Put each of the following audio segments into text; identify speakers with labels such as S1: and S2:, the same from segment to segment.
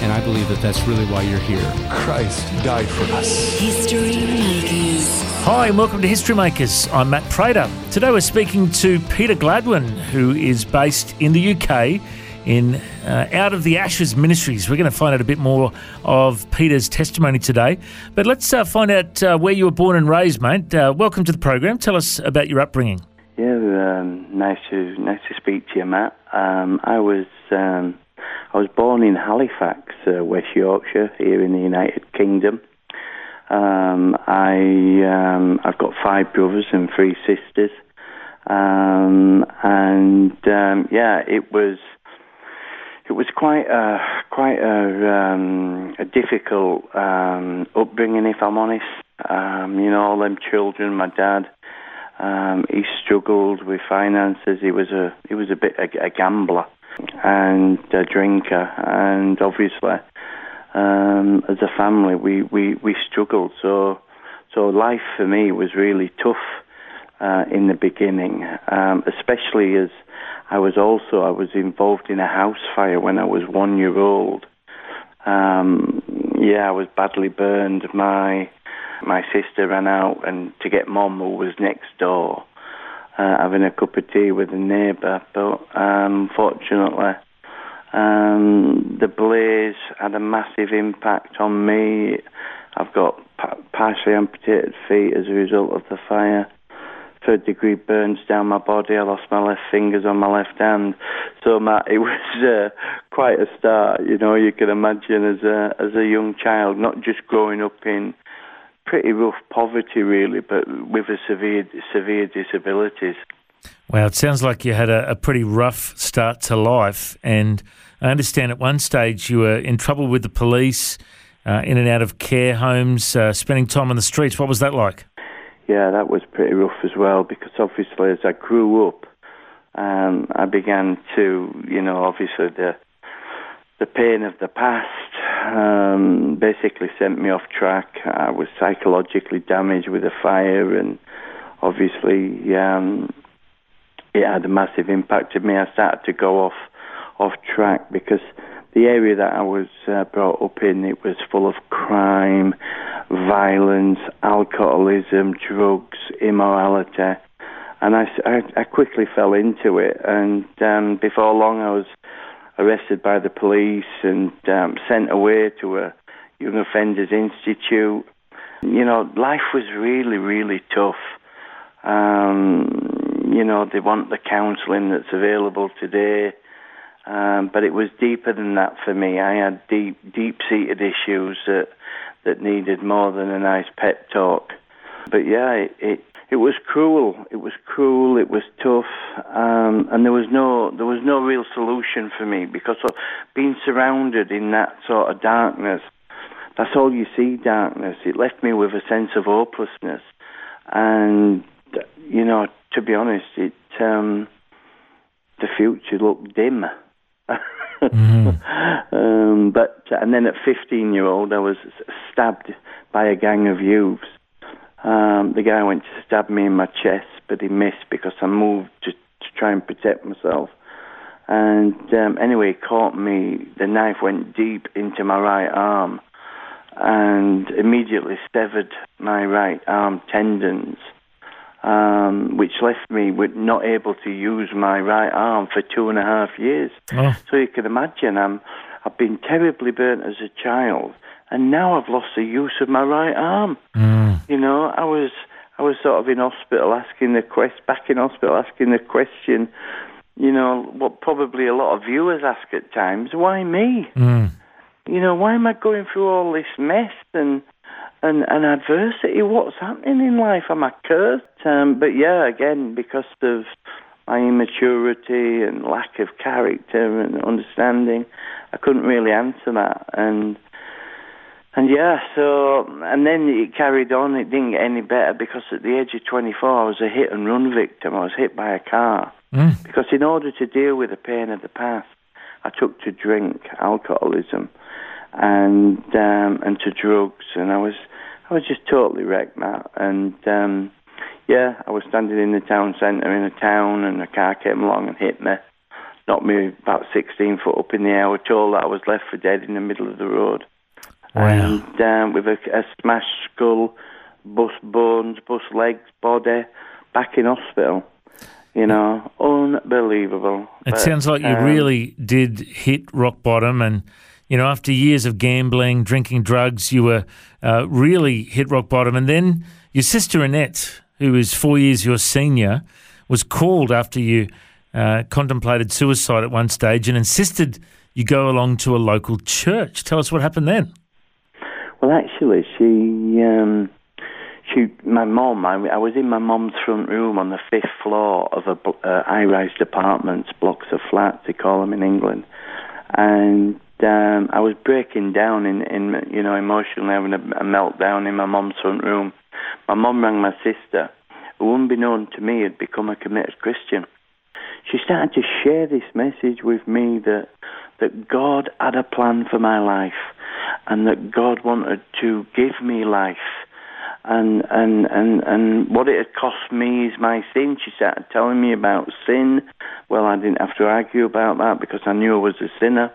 S1: And I believe that that's really why you're here.
S2: Christ died for us.
S3: History Makers.
S4: Hi, and welcome to History Makers. I'm Matt Prater. Today we're speaking to Peter Gladwin, who is based in the UK in uh, Out of the Ashes Ministries. We're going to find out a bit more of Peter's testimony today. But let's uh, find out uh, where you were born and raised, mate. Uh, welcome to the program. Tell us about your upbringing.
S5: Yeah, um, nice to nice to speak to you, Matt. Um, I was um, I was born in Halifax, uh, West Yorkshire, here in the United Kingdom. Um, I um, I've got five brothers and three sisters, um, and um, yeah, it was it was quite a quite a, um, a difficult um, upbringing, if I'm honest. You know, all them children. My dad, he struggled with finances. He was a he was a bit a, a gambler and a drinker, and obviously, um, as a family, we, we, we struggled. So so life for me was really tough uh, in the beginning, um, especially as I was also I was involved in a house fire when I was one year old. Um, yeah, I was badly burned. My my sister ran out and to get mum who was next door, uh, having a cup of tea with a neighbour. But um, fortunately, um, the blaze had a massive impact on me. I've got pa- partially amputated feet as a result of the fire third degree burns down my body. I lost my left fingers on my left hand. So Matt, it was uh, quite a start. You know, you can imagine as a as a young child, not just growing up in pretty rough poverty, really, but with a severe severe disabilities.
S4: Wow, it sounds like you had a, a pretty rough start to life, and I understand at one stage you were in trouble with the police, uh, in and out of care homes, uh, spending time on the streets. What was that like?
S5: yeah, that was pretty rough as well because obviously as I grew up, um, I began to, you know, obviously the the pain of the past um, basically sent me off track. I was psychologically damaged with the fire, and obviously um, it had a massive impact on me. I started to go off off track because the area that I was uh, brought up in it was full of crime violence, alcoholism, drugs, immorality. And I, I, I quickly fell into it. And um, before long, I was arrested by the police and um, sent away to a young offenders institute. You know, life was really, really tough. Um, you know, they want the counselling that's available today. Um, but it was deeper than that for me. I had deep, deep-seated issues that that needed more than a nice pep talk. But yeah, it, it it was cruel. It was cruel. It was tough, um, and there was no there was no real solution for me because of being surrounded in that sort of darkness. That's all you see, darkness. It left me with a sense of hopelessness, and you know, to be honest, it um, the future looked dim. mm-hmm. um, but and then at 15 year old, I was stabbed by a gang of youths. Um, the guy went to stab me in my chest, but he missed because I moved to, to try and protect myself. And um, anyway, he caught me. The knife went deep into my right arm and immediately severed my right arm tendons um, which left me with not able to use my right arm for two and a half years. Oh. So you can imagine, I'm, I've been terribly burnt as a child, and now I've lost the use of my right arm. Mm. You know, I was I was sort of in hospital asking the quest, back in hospital asking the question. You know, what probably a lot of viewers ask at times: Why me? Mm. You know, why am I going through all this mess and and, and adversity. What's happening in life? Am I cursed? Um, but yeah, again, because of my immaturity and lack of character and understanding, I couldn't really answer that. And and yeah, so and then it carried on. It didn't get any better because at the age of 24, I was a hit and run victim. I was hit by a car
S4: Mm.
S5: because in order to deal with the pain of the past, I took to drink, alcoholism, and um, and to drugs, and I was I was just totally wrecked, Matt. And um, yeah, I was standing in the town centre in a town, and a car came along and hit me, knocked me about 16 foot up in the air. I was told that I was left for dead in the middle of the road,
S4: Wow.
S5: and um, with a, a smashed skull, bust bones, bust legs, body, back in hospital. You know, unbelievable.
S4: It
S5: But,
S4: sounds like you
S5: um,
S4: really did hit rock bottom, and you know, after years of gambling, drinking drugs, you were uh, really hit rock bottom. And then your sister Annette, who is four years your senior, was called after you uh, contemplated suicide at one stage and insisted you go along to a local church. Tell us what happened then.
S5: Well, actually, she, um, she, my mum. I, I was in my mum's front room on the fifth floor of a uh, high-rise apartments, blocks of flats, they call them in England, and um, I was breaking down in, in, you know, emotionally having a, a meltdown in my mum's front room. My mum rang my sister, who, unbeknown to me, had become a committed Christian. She started to share this message with me that that God had a plan for my life, and that God wanted to give me life, and and and and what it had cost me is my sin. She started telling me about sin. Well, I didn't have to argue about that because I knew I was a sinner.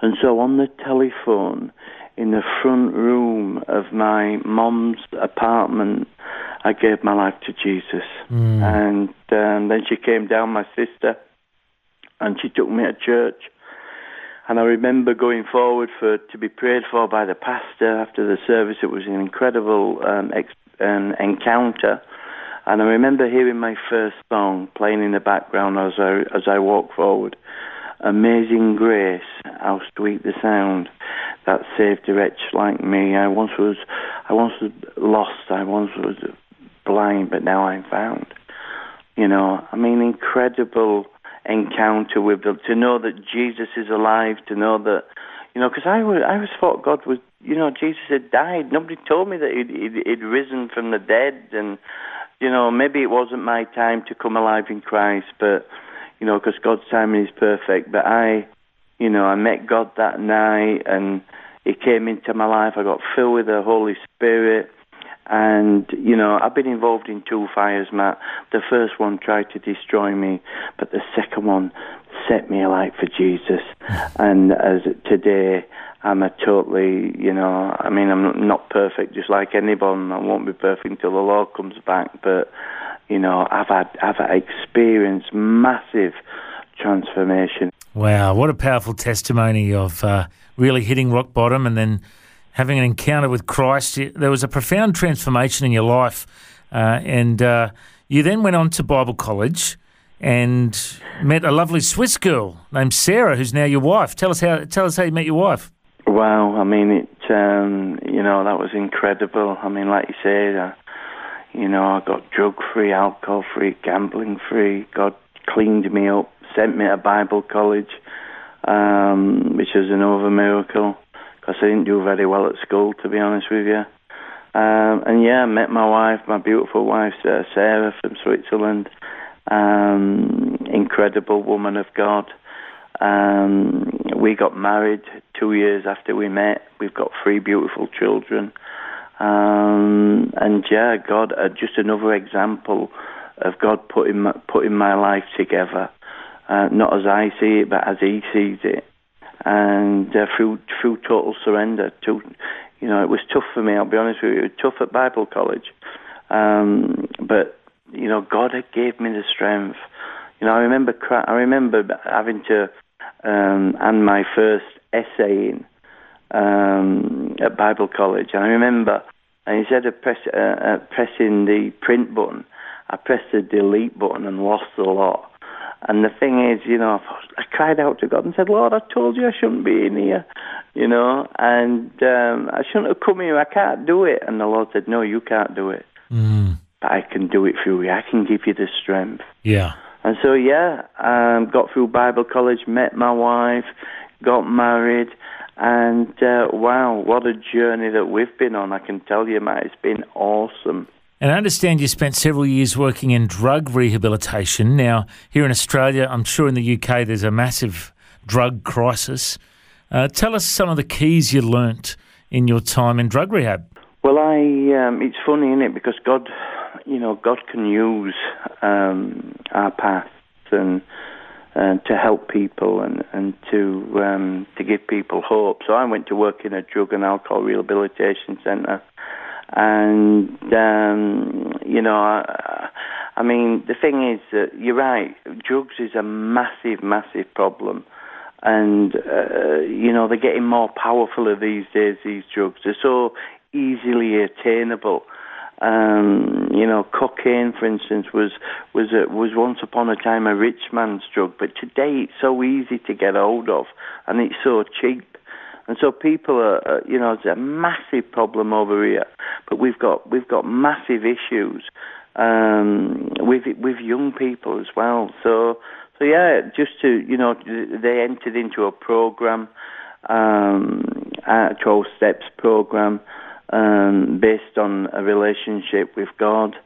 S5: And so on the telephone, in the front room of my mom's apartment, I gave my life to Jesus. And um, then she came down, my sister, and she took me to church. And I remember going forward for to be prayed for by the pastor after the service. It was an incredible um, ex- um, encounter. And I remember hearing my first song playing in the background as I as I walked forward. Amazing grace, how sweet the sound that saved a wretch like me. I once was, I once was lost. I once was blind, but now I'm found. You know, I mean, incredible encounter with them. To know that Jesus is alive. To know that, you know, because I was, I was thought God was, you know, Jesus had died. Nobody told me that he'd, he'd, he'd risen from the dead, and you know, maybe it wasn't my time to come alive in Christ, but you know, because God's timing is perfect. But I, you know, I met God that night, and He came into my life. I got filled with the Holy Spirit. And, you know, I've been involved in two fires, Matt. The first one tried to destroy me, but the second one set me alight for Jesus. And as today, I'm a totally, you know, I mean, I'm not perfect just like anyone. I won't be perfect until the Lord comes back. But, you know, I've had, I've experienced massive transformation.
S4: Wow, what a powerful testimony of uh, really hitting rock bottom and then having an encounter with Christ. There was a profound transformation in your life, uh, and uh, you then went on to Bible college and met a lovely Swiss girl named Sarah, who's now your wife. Tell us how. Tell us how you met your wife.
S5: Wow, I mean, it, um, you know, that was incredible. I mean, like you said, uh, you know, I got drug free, alcohol free, gambling free. God cleaned me up, sent me to Bible college, um, which is another miracle because I didn't do very well at school, to be honest with you. Um, and yeah, I met my wife, my beautiful wife, uh, Sarah from Switzerland. Um, incredible woman of God. Um, we got married two years after we met. We've got three beautiful children. Um, and yeah, God, uh, just another example of God putting my, putting my life together, uh, not as I see it, but as He sees it, and uh, through through total surrender. To, you know, it was tough for me. I'll be honest with you, it was tough at Bible college, um, but you know, God had gave me the strength. You know, I remember I remember having to um, hand my first essay in um, at Bible college, and I remember, and instead of press, uh, uh, pressing the print button, I pressed the delete button and lost a lot. And the thing is, you know, I cried out to God and said, Lord, I told you I shouldn't be in here, you know, and um, I shouldn't have come here. I can't do it. And the Lord said, No, you can't do it.
S4: Mm.
S5: But I can do it through you. I can give you the strength.
S4: Yeah.
S5: And so, yeah, um, got through Bible college, met my wife, got married, And uh, wow, what a journey that we've been on! I can tell you, Matt, it's been awesome.
S4: And I understand you spent several years working in drug rehabilitation. Now, here in Australia, I'm sure in the UK, there's a massive drug crisis. Uh, tell us some of the keys you learnt in your time in drug rehab.
S5: Well, I um, it's funny, isn't it? Because God, you know, God can use um, our pasts and to help people and and to um, to give people hope. So I went to work in a drug and alcohol rehabilitation centre, and um, you know, I, I mean, the thing is that you're right. Drugs is a massive, massive problem and uh, you know they're getting more powerful these days. These drugs they're so easily attainable. Um, you know, cocaine, for instance, was was a, was once upon a time a rich man's drug, but today it's so easy to get hold of, and it's so cheap. And so people are, you know, it's a massive problem over here. But we've got we've got massive issues um, with with young people as well. So so yeah, just to you know, they entered into a program, um, a twelve steps program, um, based on a relationship with God,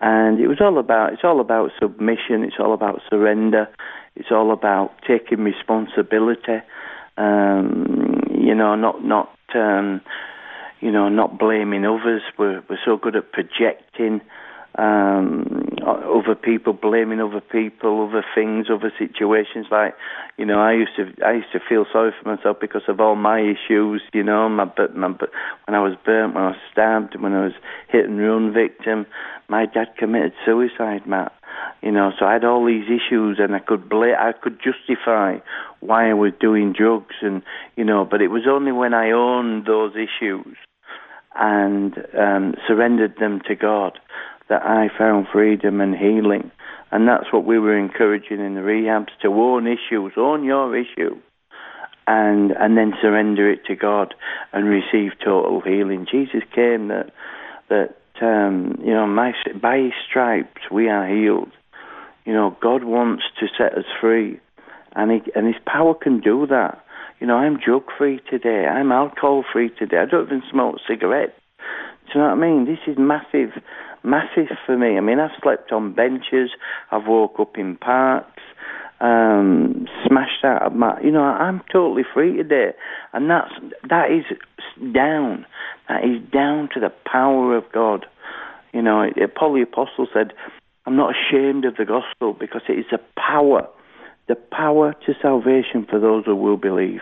S5: and it was all about it's all about submission, it's all about surrender, it's all about taking responsibility. Um, you know, not not um, you know, not blaming others. We're we're so good at projecting um, other people, blaming other people, other things, other situations. Like, you know, I used to I used to feel sorry for myself because of all my issues. You know, my my when I was burnt, when I was stabbed, when I was hit and run victim. My dad committed suicide, Matt. You know, so I had all these issues, and I could bla- I could justify why I was doing drugs, and you know, but it was only when I owned those issues and um, surrendered them to God that I found freedom and healing. And that's what we were encouraging in the rehabs to own issues, own your issue, and and then surrender it to God and receive total healing. Jesus came that that um, you know my, by His stripes we are healed. You know God wants to set us free, and he, and His power can do that. You know I'm drug free today. I'm alcohol free today. I don't even smoke cigarettes. Do you know what I mean? This is massive massive for me. I mean, I've slept on benches, I've woke up in parks, um, smashed out of my, you know, I'm totally free today, and that's that is down, that is down to the power of God. You know, Paul the Apostle said, "I'm not ashamed of the gospel because it is the power, the power to salvation for those who will believe."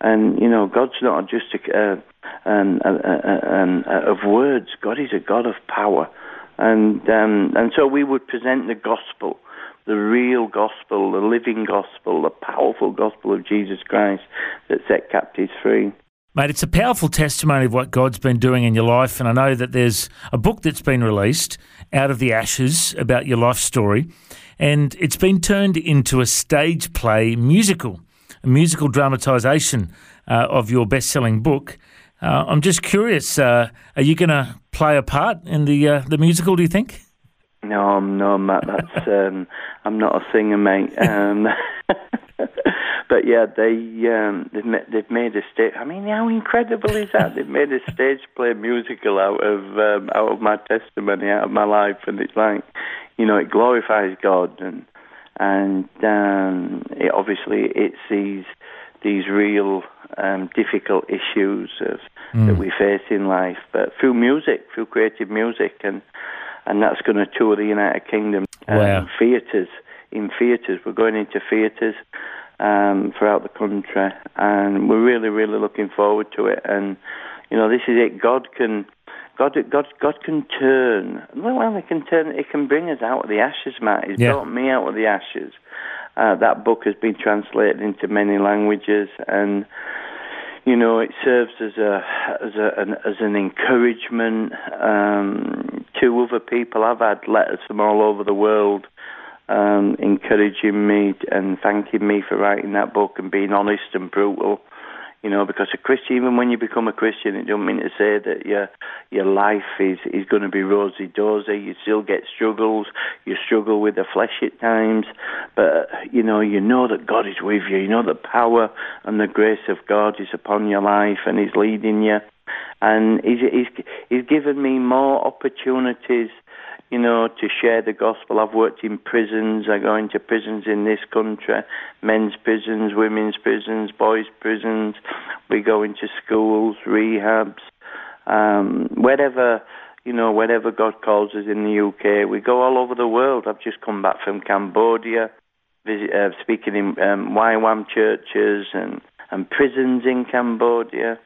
S5: And you know, God's not just a, uh, an, an, uh, of words. God is a God of power and um, and so we would present the gospel, the real gospel, the living gospel, the powerful gospel of Jesus Christ that set captives free.
S4: Mate, it's a powerful testimony of what God's been doing in your life, and I know that there's a book that's been released, Out of the Ashes, about your life story, and it's been turned into a stage play musical, a musical dramatisation uh, of your best-selling book. Uh, I'm just curious. Uh, are you going to play a part in the uh, the musical? Do you think?
S5: No, no, Matt. That's um, I'm not a singer, mate. Um, but yeah, they um, they've made, they've made a stage. I mean, how incredible is that? they've made a stage play musical out of um, out of my testimony, out of my life, and it's like, you know, it glorifies God and and um, it obviously it's these these real um, difficult issues of, mm. that we face in life, but through music, through creative music, and and that's going to tour the United Kingdom. Um,
S4: wow.
S5: Theatres in theatres, we're going into theatres um, throughout the country, and we're really, really looking forward to it. And you know, this is it. God can. God, God, God can turn. Well, He can turn. He can bring us out of the ashes, Matt. He's
S4: yeah.
S5: brought me out of the ashes. Uh, that book has been translated into many languages, and you know it serves as a as a an, as an encouragement um, to other people. I've had letters from all over the world um, encouraging me and thanking me for writing that book and being honest and brutal. You know, because a Christian, even when you become a Christian, it don't mean to say that your your life is is going to be rosy dozy. You still get struggles. You struggle with the flesh at times, but you know, you know that God is with you. You know the power and the grace of God is upon your life, and He's leading you, and He's He's, he's given me more opportunities you know, to share the gospel. I've worked in prisons. I go into prisons in this country, men's prisons, women's prisons, boys' prisons. We go into schools, rehabs, um, wherever, you know, wherever God calls us in the UK. We go all over the world. I've just come back from Cambodia, visit, uh, speaking in um, YWAM churches and, and prisons in Cambodia,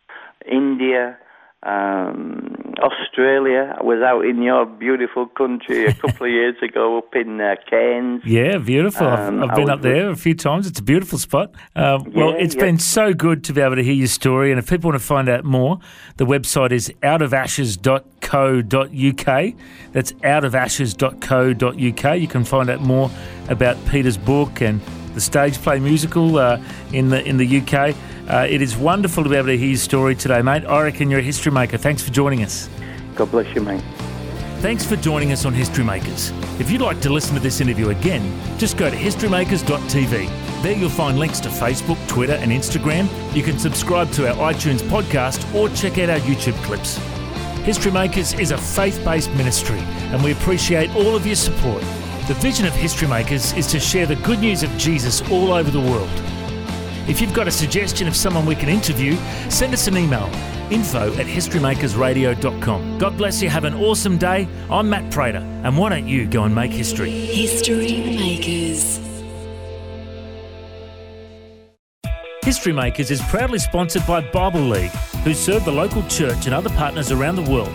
S5: India um, Australia. I was out in your beautiful country a couple of years ago up in uh, Cairns.
S4: Yeah, beautiful.
S5: Um,
S4: I've, I've been up there a few times. It's a beautiful spot. Um, well,
S5: Yeah,
S4: it's
S5: yeah.
S4: been so good to be able to hear your story. And if people want to find out more, the website is outofashes.co.uk. That's outofashes.co.uk. You can find out more about Peter's book and the stage play musical uh, in the in the UK. Uh, it is wonderful to be able to hear your story today, mate. I reckon you're a history maker. Thanks for joining us.
S5: God bless you, mate.
S4: Thanks for joining us on History Makers. If you'd like to listen to this interview again, just go to historymakers.tv. There you'll find links to Facebook, Twitter, and Instagram. You can subscribe to our iTunes podcast or check out our YouTube clips. History Makers is a faith based ministry, and we appreciate all of your support. The vision of History Makers is to share the good news of Jesus all over the world. If you've got a suggestion of someone we can interview, send us an email info at historymakersradio.com. God bless you. Have an awesome day. I'm Matt Prater, and why don't you go and make history?
S3: History Makers.
S4: History Makers is proudly sponsored by Bible League, who serve the local church and other partners around the world